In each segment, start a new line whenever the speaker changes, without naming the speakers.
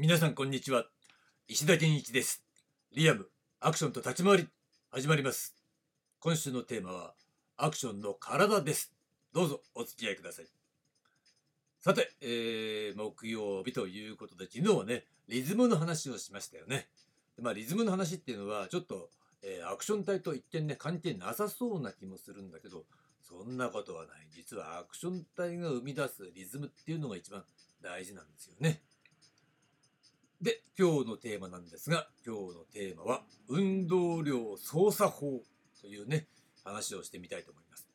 皆さんこんにちは。石田健一です。リアムアクションと立ち回り始まります。今週のテーマはアクションの体です。どうぞお付き合いください。さて、えー、木曜日ということで昨日はねリズムの話をしましたよね。でまあリズムの話っていうのはちょっと、えー、アクション体と一見ね関係なさそうな気もするんだけどそんなことはない。実はアクション体が生み出すリズムっていうのが一番大事なんですよね。で、今日のテーマなんですが、今日のテーマは、運動量操作法というね、話をしてみたいと思います。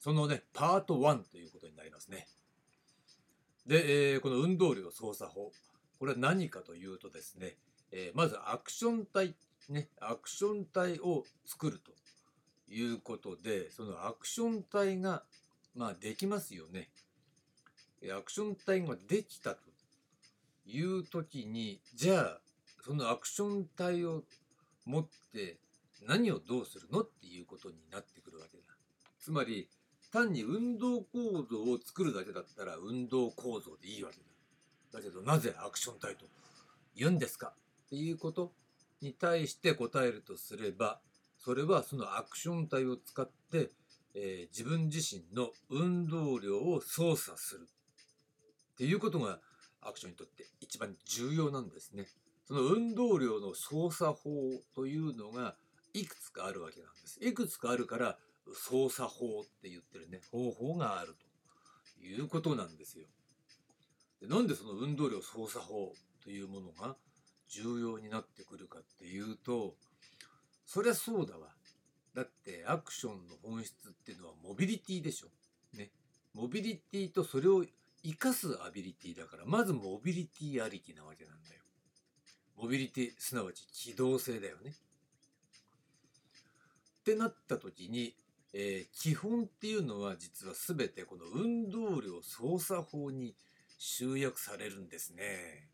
そのね、パート1ということになりますね。で、えー、この運動量操作法、これは何かというとですね、えー、まずアクション体、ね、アクション体を作るということで、そのアクション体が、まあ、できますよね。アクション体ができたという時にじゃあそのアクション体を持って何をどうするのっていうことになってくるわけだ。つまり単に運動構造を作るだけだったら運動構造でいいわけだ。だけどなぜアクション体と言うんですか？っていうことに対して答えるとすればそれはそのアクション体を使って、えー、自分自身の運動量を操作するっていうことがアクションにとって一番重要なんですね。その運動量の操作法というのがいくつかあるわけなんです。いくつかあるから操作法って言ってるね方法があるということなんですよ。でなんでその運動量操作法というものが重要になってくるかっていうとそりゃそうだわ。だってアクションの本質っていうのはモビリティでしょ。ね。モビリティとそれを生かすアビリティだからまずモビリティありきなわけなんだよ。モビリティすなわち機動性だよね。ってなった時に、えー、基本っていうのは実は全てこの運動量操作法に集約されるんですね。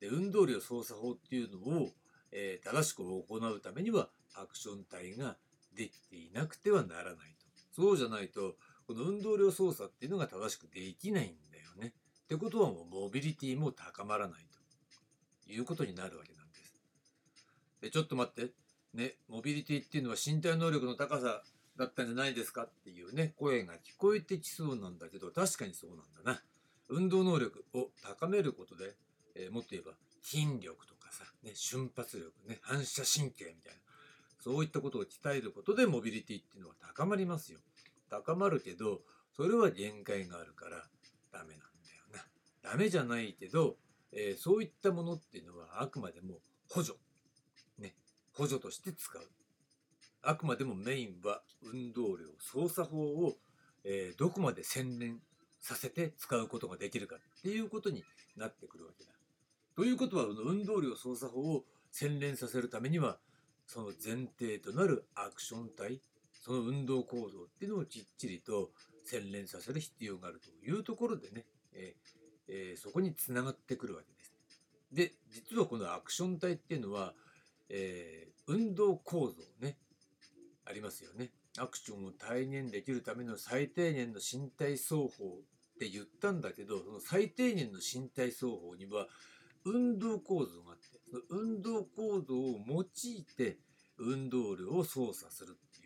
で運動量操作法っていうのを、えー、正しく行うためにはアクション体ができていなくてはならないと。そうじゃないとこの運動量操作っていうのが正しくできないんだよね。ってことはもうモビリティも高まらないということになるわけなんです。で、ちょっと待って。ね、モビリティっていうのは身体能力の高さだったんじゃないですかっていうね、声が聞こえてきそうなんだけど、確かにそうなんだな。運動能力を高めることで、えー、もっと言えば筋力とかさ、ね、瞬発力、ね、反射神経みたいな、そういったことを鍛えることでモビリティっていうのは高まりますよ。高まるけどそれは限界があるからダメなんだよな。ダメじゃないけど、えー、そういったものっていうのはあくまでも補助。ね。補助として使う。あくまでもメインは運動量操作法を、えー、どこまで洗練させて使うことができるかっていうことになってくるわけだ。ということは運動量操作法を洗練させるためにはその前提となるアクション体その運動行動っていうのをきっちりと洗練させる必要があるというところでね、えーえー、そこにつながってくるわけです。で実はこのアクション体っていうのは、えー、運動構造ねありますよね。アクションを体現できるための最低限の身体操法って言ったんだけどその最低限の身体操法には運動構造があってその運動構造を用いて運動量を操作するっていう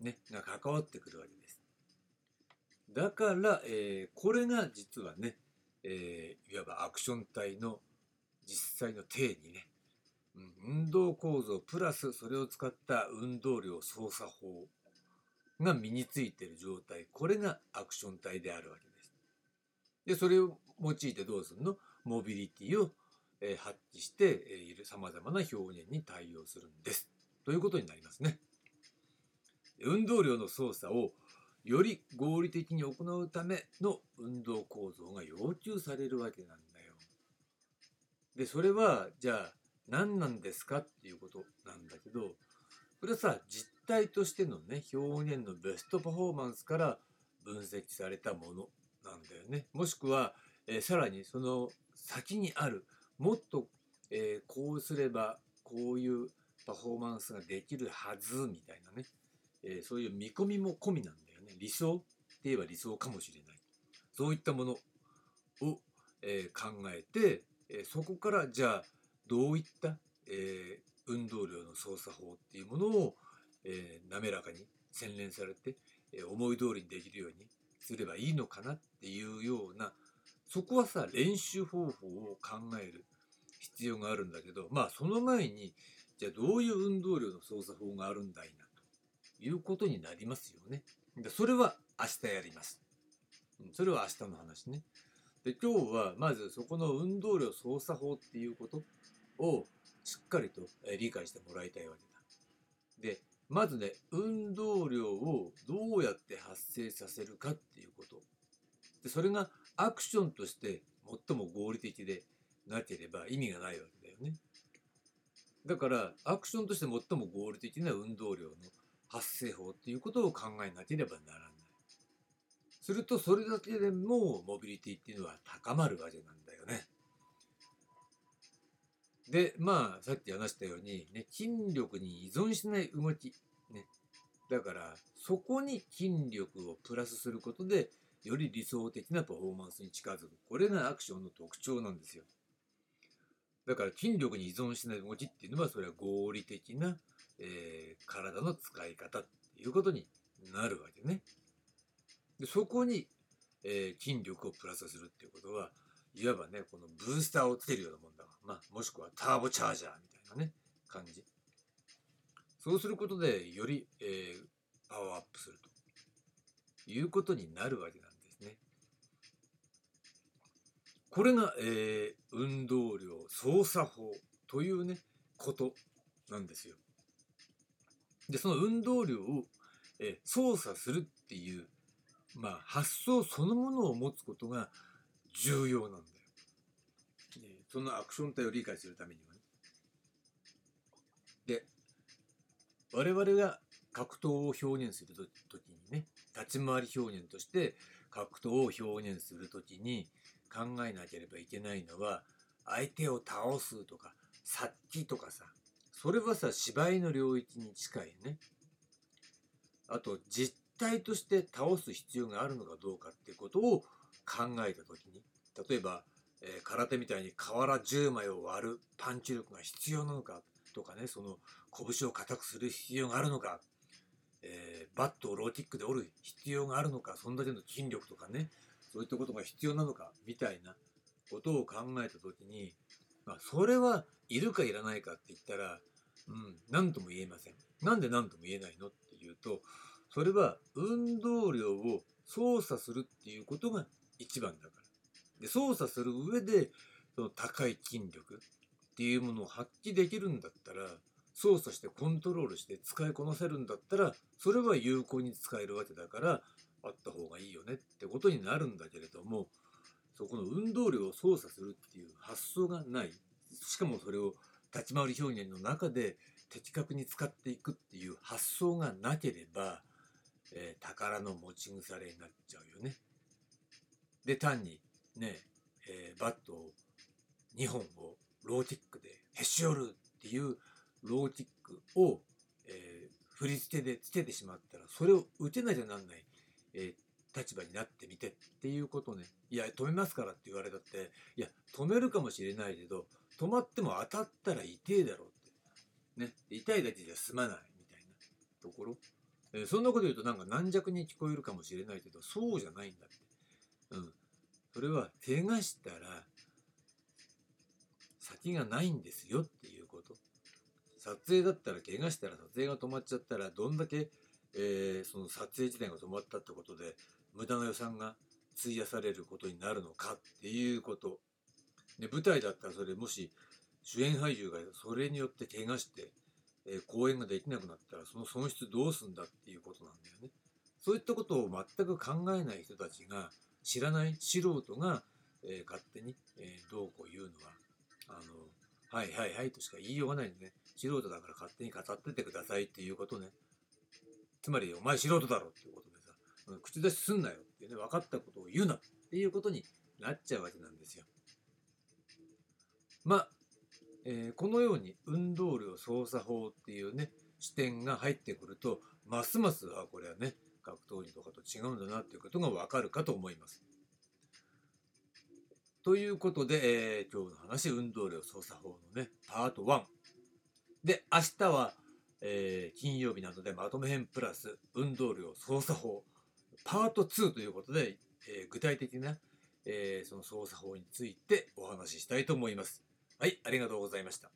ね、が関わってくるわけです。だから、えー、これが実はね、えー、いわばアクション体の実際の定義ね、運動構造プラスそれを使った運動量操作法が身についている状態、これがアクション体であるわけです。で、それを用いてどうするの？モビリティを、え、発揮している様々な表現に対応するんです。ということになりますね。運動量の操作をより合理的に行うための運動構造が要求されるわけなんだよ。で、それはじゃあ何なんですかっていうことなんだけど、これはさ、実体としてのね、表現のベストパフォーマンスから分析されたものなんだよね。もしくは、えー、さらにその先にある、もっと、えー、こうすればこういうパフォーマンスができるはずみたいなね。えー、そういう見込みも込みなんだよね。理想って言えば理想かもしれない。そういったものを、えー考えて、えーそこからじゃあどういった、え運動量の操作法っていうものを、え滑らかに洗練されて、え思い通りにできるようにすればいいのかなっていうようなそこはさ練習方法を考える必要があるんだけどまあその前にじゃあどういう運動量の操作法があるんだいないうことになりますよね。でそれは明日やります。それは明日の話ね。で今日はまずそこの運動量操作法っていうことをしっかりと理解してもらいたいわけだ。でまずね運動量をどうやって発生させるかっていうこと。でそれがアクションとして最も合理的でなければ意味がないわけだよね。だからアクションとして最も合理的な運動量の発生法っていうことを考えなければならない。するとそれだけでもモビリティっていうのは高まるわけなんだよね。でまあさっき話したように、ね、筋力に依存しない動き、ね、だからそこに筋力をプラスすることでより理想的なパフォーマンスに近づくこれがアクションの特徴なんですよだから筋力に依存しない動きっていうのはそれは合理的な、えー体の使い方っていうことになるわけねでそこに、えー筋力をプラスするっていうことはいわばねこのブースターをつけるようなもんだ、まあ、もしくはターボチャージャーみたいなね感じそうすることでより、えーパワーアップするということになるわけなんですね。これが、えー運動量操作法というねことなんですよ。でその運動量を、え操作するっていう、まあ、発想そのものを持つことが重要なんだよ。でそのアクション体を理解するためにはね。で我々が格闘を表現するときにね立ち回り表現として格闘を表現するときに考えなければいけないのは相手を倒すとか殺気とかさそれはさ芝居の領域に近いね。あと実体として倒す必要があるのかどうかっていうことを考えた時に例えば、えー空手みたいに瓦10枚を割るパンチ力が必要なのかとかねその拳を硬くする必要があるのか、えーバットをローキックで折る必要があるのかそんだけの筋力とかねそういったことが必要なのかみたいなことを考えた時に、まあ、それはいるかいらないかって言ったら、うん、何とも言えません。なんで何とも言えないのっていうとそれは運動量を操作するっていうことが一番だから。で操作する上でその高い筋力っていうものを発揮できるんだったら操作してコントロールして使いこなせるんだったらそれは有効に使えるわけだからあった方がいいよねってことになるんだけれどもそこの運動量を操作するっていう発想がないしかもそれを立ち回り表現の中で的確に使っていくっていう発想がなければ、えー宝の持ち腐れになっちゃうよね。で単にね、えーバットを2本をローキックでへし折るっていうローキックを、えー振り付けでつけてしまったらそれを打てなきゃなんない、えー立場になってみてっていうことね。いや止めますからって言われたっていや止めるかもしれないけど止まっても当たったら痛えだろうって。ね。痛いだけじゃ済まないみたいなところ、えーそんなこと言うとなんか軟弱に聞こえるかもしれないけどそうじゃないんだって。うん。それは怪我したら先がないんですよっていうこと。撮影だったら怪我したら撮影が止まっちゃったらどんだけ、えーその撮影自体が止まったってことで無駄な予算が費やされることになるのかっていうこと。で舞台だったらそれもし主演俳優がそれによって怪我して、えー公演ができなくなったらその損失どうすんだっていうことなんだよね。そういったことを全く考えない人たちが知らない素人が、えー勝手に、えーどうこう言うのはあのはいはいはいとしか言いようがないんでね。素人だから勝手に語っててくださいっていうことね。つまりお前素人だろっていうことでさうん口出しすんなよってね分かったことを言うなっていうことになっちゃうわけなんですよまあ、えーこのように運動量操作法っていうね視点が入ってくるとますますあこれはね格闘技とかと違うんだなっていうことが分かるかと思います。ということで、えー、今日の話、運動量操作法のね、パート1。で、明日は、えー、金曜日なので、まとめ編プラス、運動量操作法、パート2ということで、えー、具体的な、えー、その操作法についてお話ししたいと思います。はい、ありがとうございました。